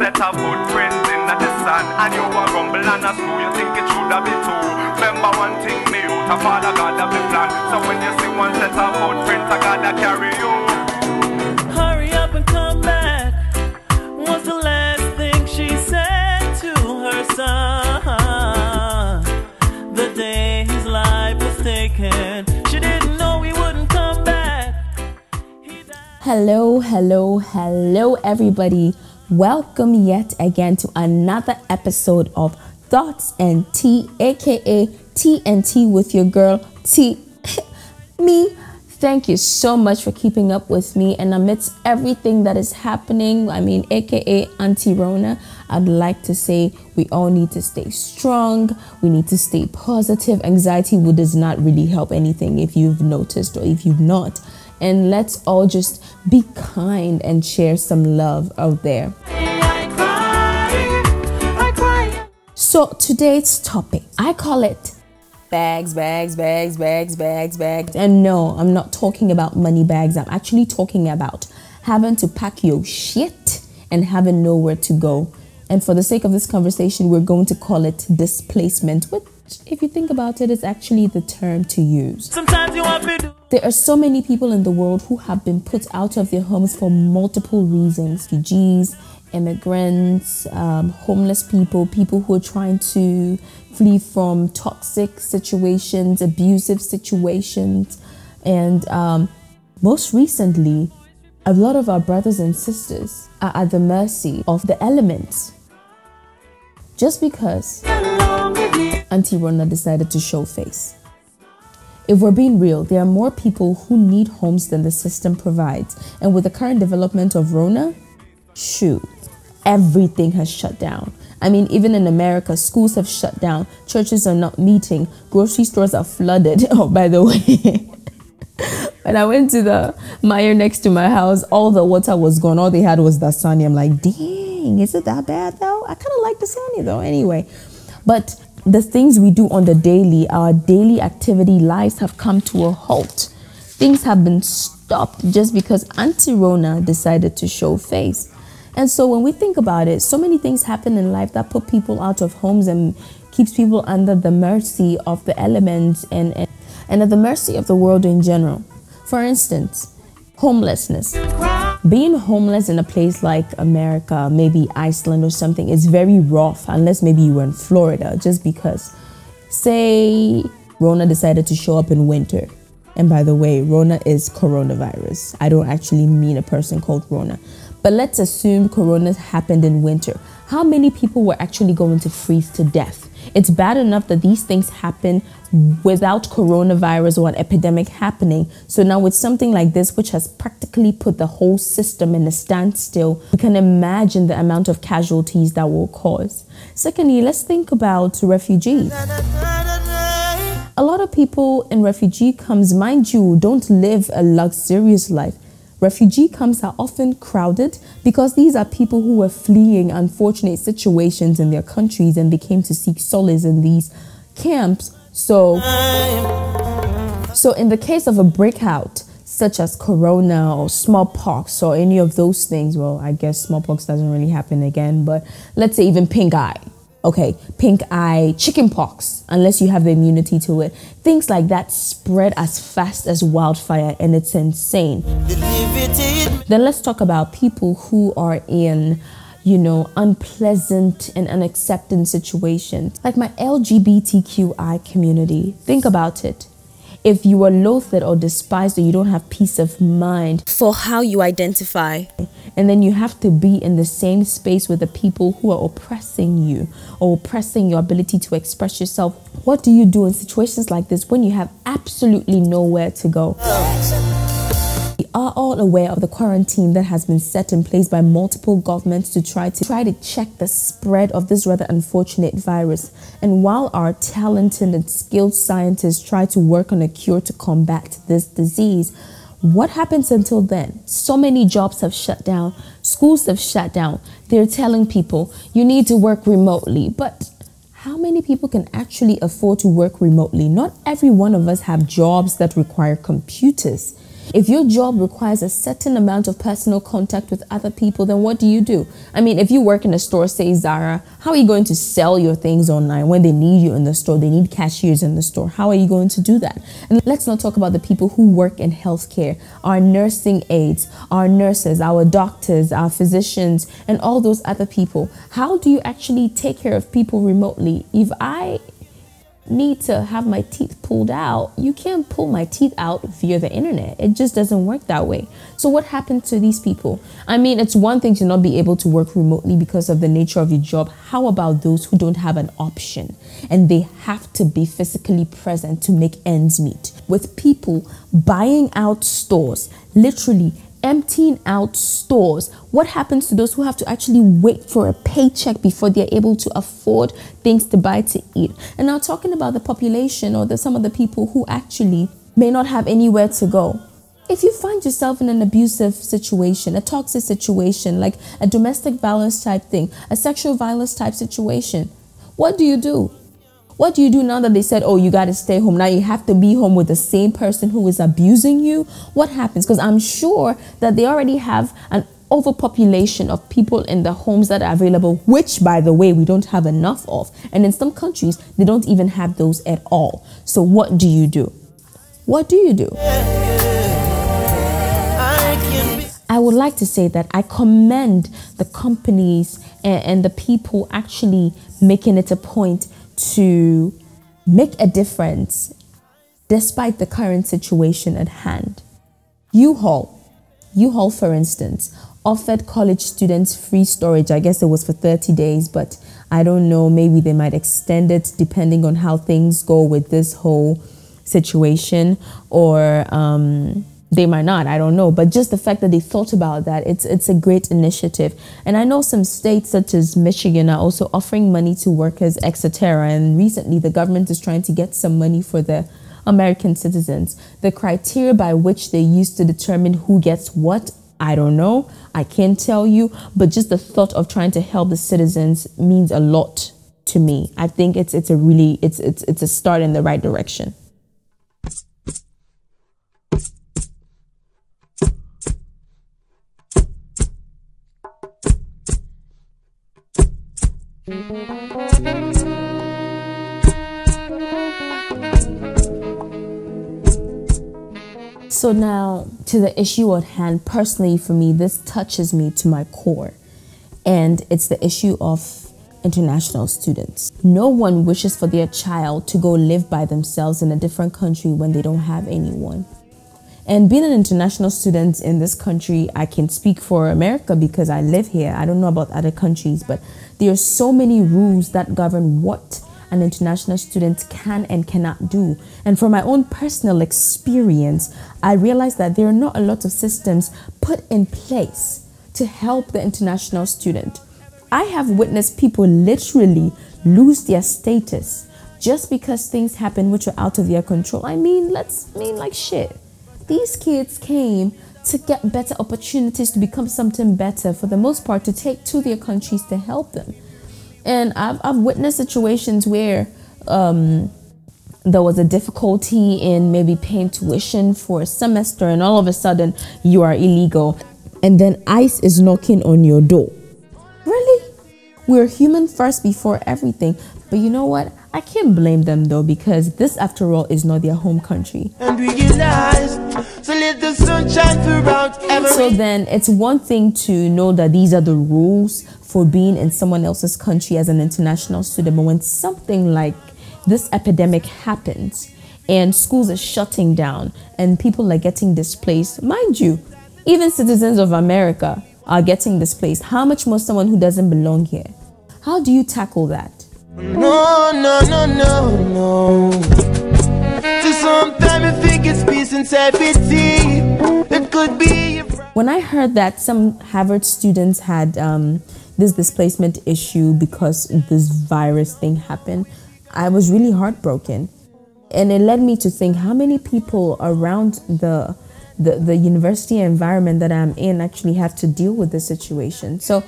set of footprints in the sun. And you a rumble and a screw, you think it should have been two. Remember one thing, me out, a father God of the plan. So when you see one set of footprints, I gotta carry you. Hurry up and come back. Was the last thing she said to her son. The day his life was taken, she didn't know he wouldn't come back. He. Hello, hello, hello, everybody. Welcome yet again to another episode of Thoughts and Tea, aka Tea with your girl T. me. Thank you so much for keeping up with me. And amidst everything that is happening, I mean, aka Auntie Rona, I'd like to say we all need to stay strong. We need to stay positive. Anxiety does not really help anything if you've noticed or if you've not. And let's all just be kind and share some love out there. So today's topic, I call it bags, bags, bags, bags, bags, bags. And no, I'm not talking about money bags. I'm actually talking about having to pack your shit and having nowhere to go. And for the sake of this conversation, we're going to call it displacement, which, if you think about it, is actually the term to use. Sometimes you want me to. There are so many people in the world who have been put out of their homes for multiple reasons refugees, immigrants, um, homeless people, people who are trying to flee from toxic situations, abusive situations, and um, most recently, a lot of our brothers and sisters are at the mercy of the elements. Just because. Auntie Rona decided to show face. If we're being real, there are more people who need homes than the system provides. And with the current development of Rona, shoot, everything has shut down. I mean, even in America, schools have shut down, churches are not meeting, grocery stores are flooded. Oh, by the way, when I went to the Meijer next to my house, all the water was gone. All they had was Dasani. I'm like, dang, is it that bad though? I kind of like Dasani though, anyway. But the things we do on the daily, our daily activity lives have come to a halt. Things have been stopped just because Auntie Rona decided to show face. And so when we think about it, so many things happen in life that put people out of homes and keeps people under the mercy of the elements and, and, and at the mercy of the world in general. For instance, homelessness. Being homeless in a place like America, maybe Iceland or something, is very rough unless maybe you were in Florida, just because. Say Rona decided to show up in winter. And by the way, Rona is coronavirus. I don't actually mean a person called Rona. But let's assume Corona happened in winter. How many people were actually going to freeze to death? It's bad enough that these things happen without coronavirus or an epidemic happening. So now with something like this, which has practically put the whole system in a standstill, we can imagine the amount of casualties that will cause. Secondly, let's think about refugees. A lot of people in refugee camps, mind you, don't live a luxurious life. Refugee camps are often crowded because these are people who were fleeing unfortunate situations in their countries and they came to seek solace in these camps. So, so in the case of a breakout, such as corona or smallpox or any of those things, well, I guess smallpox doesn't really happen again, but let's say even pink eye. Okay, pink eye, chickenpox, unless you have the immunity to it. Things like that spread as fast as wildfire and it's insane. Then let's talk about people who are in, you know, unpleasant and unaccepting situations. Like my LGBTQI community. Think about it. If you are loathed or despised or you don't have peace of mind for how you identify, and then you have to be in the same space with the people who are oppressing you or oppressing your ability to express yourself, what do you do in situations like this when you have absolutely nowhere to go? Are all aware of the quarantine that has been set in place by multiple governments to try to try to check the spread of this rather unfortunate virus. And while our talented and skilled scientists try to work on a cure to combat this disease, what happens until then? So many jobs have shut down, schools have shut down. They're telling people you need to work remotely, but how many people can actually afford to work remotely? Not every one of us have jobs that require computers. If your job requires a certain amount of personal contact with other people, then what do you do? I mean, if you work in a store, say Zara, how are you going to sell your things online when they need you in the store? They need cashiers in the store. How are you going to do that? And let's not talk about the people who work in healthcare, our nursing aides, our nurses, our doctors, our physicians, and all those other people. How do you actually take care of people remotely? If I need to have my teeth pulled out, you can't pull my teeth out via the internet. It just doesn't work that way. So, what happened to these people? I mean, it's one thing to not be able to work remotely because of the nature of your job. How about those who don't have an option and they have to be physically present to make ends meet? With people buying out stores, literally emptying out stores. What happens to those who have to actually wait for a paycheck before they're able to afford things to buy to eat? And now, talking about the population or the, some of the people who actually may not have anywhere to go. If you find yourself in an abusive situation, a toxic situation, like a domestic violence type thing, a sexual violence type situation, what do you do? What do you do now that they said, oh, you got to stay home? Now you have to be home with the same person who is abusing you? What happens? Because I'm sure that they already have an overpopulation of people in the homes that are available, which, by the way, we don't have enough of. And in some countries, they don't even have those at all. So, what do you do? What do you do? I would like to say that I commend the companies and, and the people actually making it a point to make a difference despite the current situation at hand. U-Haul, U-Haul for instance, offered college students free storage. I guess it was for 30 days, but I don't know, maybe they might extend it depending on how things go with this whole situation or um, they might not i don't know. But just the fact that they thought about that it's it's a great initiative. And i know some states such as michigan are also offering money to workers etc and recently the government is trying to get some money for the american citizens. The criteria by which they use to determine who gets what i don't know. I can't tell you. But just the thought of trying to help the citizens means a lot to me. I think it's it's a really it's it's it's a start in the right direction So now to the issue at hand, personally for me, this touches me to my core. And it's the issue of international students. No one wishes for their child to go live by themselves in a different country when they don't have anyone. And being an international student in this country, I can speak for America because I live here. I don't know about other countries, but there are so many rules that govern what an international student can and cannot do. And from my own personal experience, I realized that there are not a lot of systems put in place to help the international student. I have witnessed people literally lose their status just because things happen which are out of their control. I mean, let's mean like shit. These kids came to get better opportunities to become something better, for the most part, to take to their countries to help them. And I've, I've witnessed situations where um, there was a difficulty in maybe paying tuition for a semester, and all of a sudden you are illegal, and then ICE is knocking on your door. We're human first before everything. But you know what? I can't blame them though because this, after all, is not their home country. And so let the sunshine throughout So then it's one thing to know that these are the rules for being in someone else's country as an international student, but when something like this epidemic happens and schools are shutting down and people are getting displaced, mind you, even citizens of America are getting displaced. How much more someone who doesn't belong here? How do you tackle that? No, no, no, no, no. To sometimes I think it's peace and safety. It could be. When I heard that some Harvard students had um, this displacement issue because this virus thing happened, I was really heartbroken. And it led me to think how many people around the the, the university environment that I'm in actually have to deal with this situation. So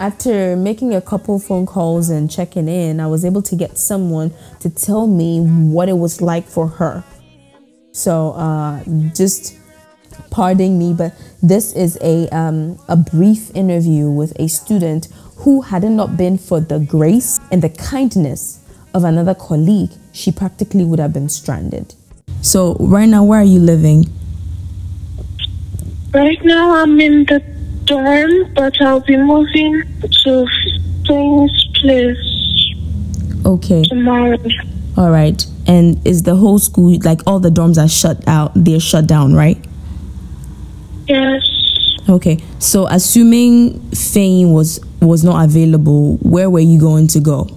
after making a couple phone calls and checking in, I was able to get someone to tell me what it was like for her. So, uh, just pardon me, but this is a um, a brief interview with a student who, had it not been for the grace and the kindness of another colleague, she practically would have been stranded. So, right now, where are you living? Right now, I'm in the but I'll be moving to Faye's place Okay. tomorrow. All right. And is the whole school like all the dorms are shut out? They're shut down, right? Yes. Okay. So assuming Fane was was not available, where were you going to go?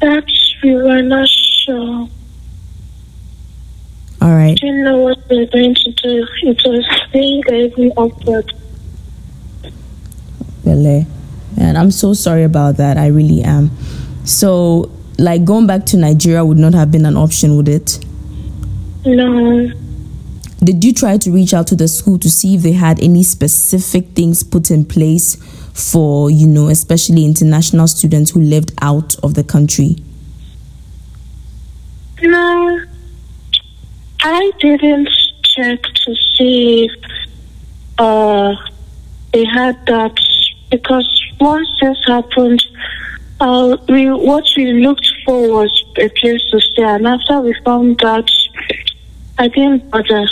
That we were not sure. Right. Didn't know what we were going to do. It was very, very awkward. Bele. And I'm so sorry about that. I really am. So like going back to Nigeria would not have been an option, would it? No. Did you try to reach out to the school to see if they had any specific things put in place for, you know, especially international students who lived out of the country? No. I didn't check to see if uh, they had that because once this happened, uh, we what we looked for was a place to stay, and after we found that, I didn't bother.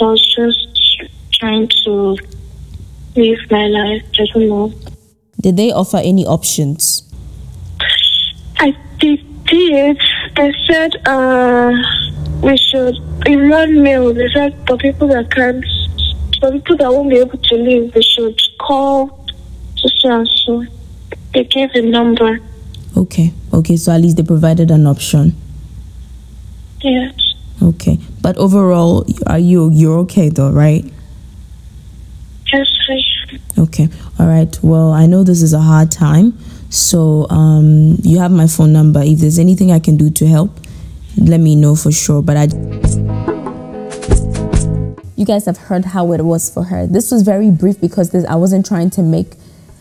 I was just trying to live my life. I don't know. Did they offer any options? I did. Did. They said uh, we should in one mail. They said for people that can't, for people that won't be able to leave, they should call so so. They gave a number. Okay. Okay, so at least they provided an option. Yes. Okay. But overall, are you you're okay though, right? Yes. I, Okay. All right. Well, I know this is a hard time. So, um you have my phone number. If there's anything I can do to help, let me know for sure. But I You guys have heard how it was for her. This was very brief because this I wasn't trying to make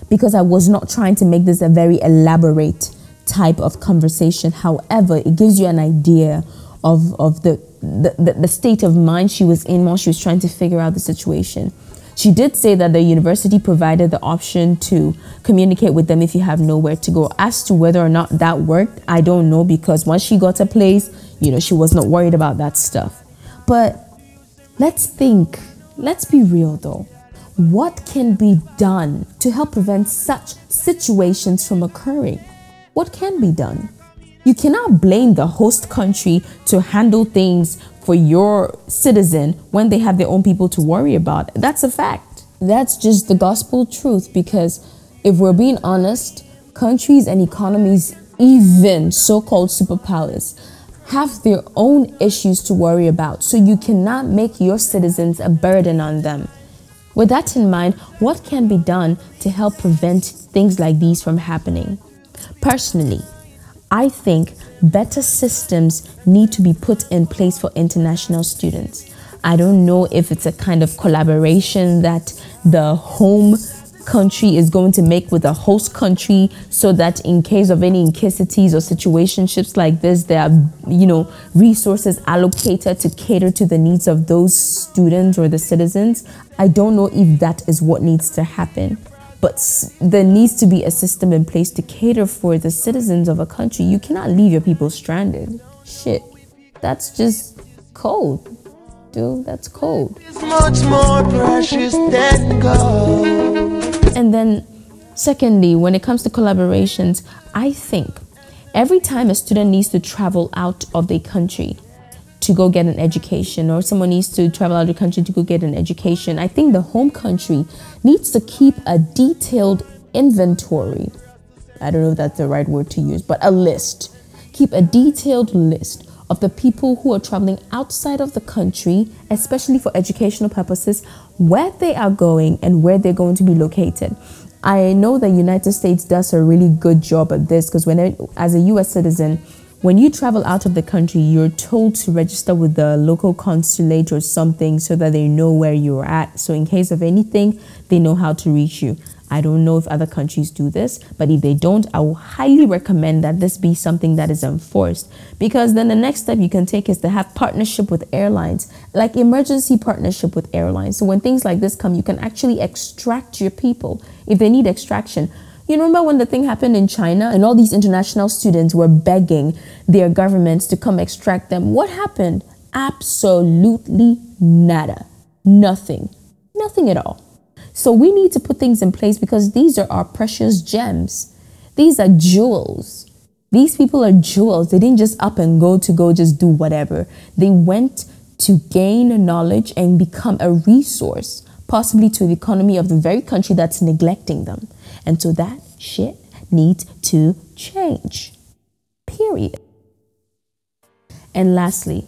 because I was not trying to make this a very elaborate type of conversation. However, it gives you an idea of of the the, the, the state of mind she was in while she was trying to figure out the situation. She did say that the university provided the option to communicate with them if you have nowhere to go. As to whether or not that worked, I don't know because once she got a place, you know, she was not worried about that stuff. But let's think, let's be real though. What can be done to help prevent such situations from occurring? What can be done? You cannot blame the host country to handle things for your citizen when they have their own people to worry about. That's a fact. That's just the gospel truth because if we're being honest, countries and economies, even so called superpowers, have their own issues to worry about. So you cannot make your citizens a burden on them. With that in mind, what can be done to help prevent things like these from happening? Personally, I think better systems need to be put in place for international students. I don't know if it's a kind of collaboration that the home country is going to make with the host country so that in case of any inquisities or situationships like this there are you know resources allocated to cater to the needs of those students or the citizens i don't know if that is what needs to happen but s- there needs to be a system in place to cater for the citizens of a country. You cannot leave your people stranded. Shit. That's just cold dude. That's cold. It's much more precious than gold. And then, secondly, when it comes to collaborations, I think every time a student needs to travel out of the country to go get an education, or someone needs to travel out of the country to go get an education, I think the home country needs to keep a detailed inventory. I don't know if that's the right word to use, but a list. Keep a detailed list of the people who are traveling outside of the country, especially for educational purposes, where they are going and where they're going to be located. I know the United States does a really good job at this because when it- as a US citizen, when you travel out of the country, you're told to register with the local consulate or something so that they know where you're at. So in case of anything, they know how to reach you. I don't know if other countries do this, but if they don't, I will highly recommend that this be something that is enforced because then the next step you can take is to have partnership with airlines, like emergency partnership with airlines. So when things like this come, you can actually extract your people if they need extraction. You remember when the thing happened in China and all these international students were begging their governments to come extract them? What happened? Absolutely nada. Nothing. Nothing at all. So we need to put things in place because these are our precious gems. These are jewels. These people are jewels. They didn't just up and go to go just do whatever. They went to gain knowledge and become a resource, possibly to the economy of the very country that's neglecting them. And so that shit needs to change. Period. And lastly,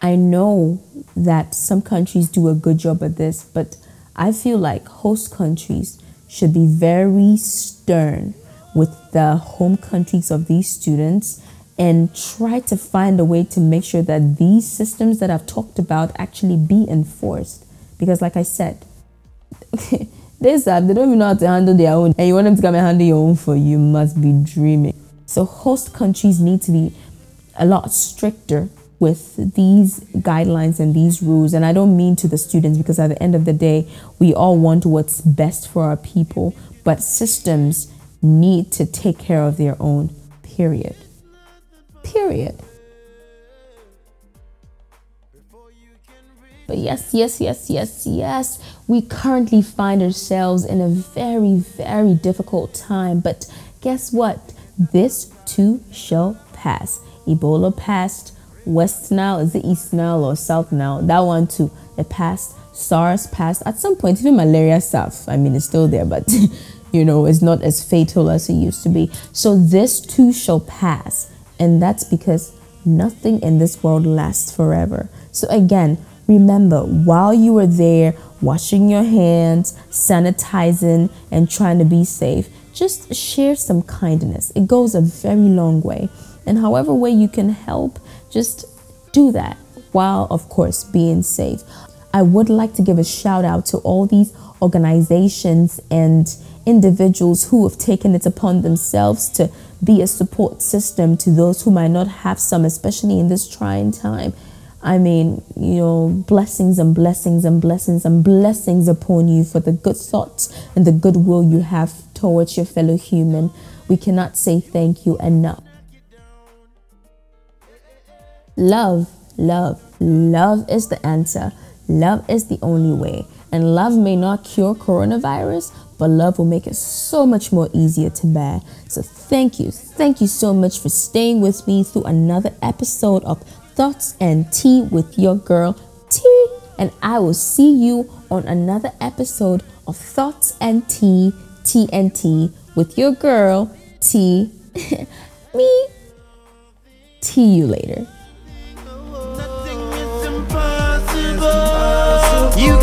I know that some countries do a good job at this, but I feel like host countries should be very stern with the home countries of these students and try to find a way to make sure that these systems that I've talked about actually be enforced. Because, like I said, this app, they don't even know how to handle their own, and you want them to come and handle your own for you must be dreaming. So, host countries need to be a lot stricter with these guidelines and these rules. And I don't mean to the students because at the end of the day, we all want what's best for our people, but systems need to take care of their own, period. Period. But yes, yes, yes, yes, yes, we currently find ourselves in a very, very difficult time. But guess what? This too shall pass. Ebola passed West Nile, is it East Nile or South Nile? That one too. It passed. SARS passed. At some point, even malaria stuff. I mean, it's still there, but you know, it's not as fatal as it used to be. So this too shall pass. And that's because nothing in this world lasts forever. So again, remember while you were there washing your hands, sanitizing, and trying to be safe, just share some kindness. It goes a very long way. And however way you can help, just do that while, of course, being safe. I would like to give a shout out to all these organizations and individuals who have taken it upon themselves to be a support system to those who might not have some, especially in this trying time. I mean, you know, blessings and blessings and blessings and blessings upon you for the good thoughts and the goodwill you have towards your fellow human. We cannot say thank you enough. Love, love, love is the answer. Love is the only way. And love may not cure coronavirus, but love will make it so much more easier to bear. So thank you. Thank you so much for staying with me through another episode of Thoughts and Tea with your girl T. And I will see you on another episode of Thoughts and Tea, TNT with your girl T. me. See you later. You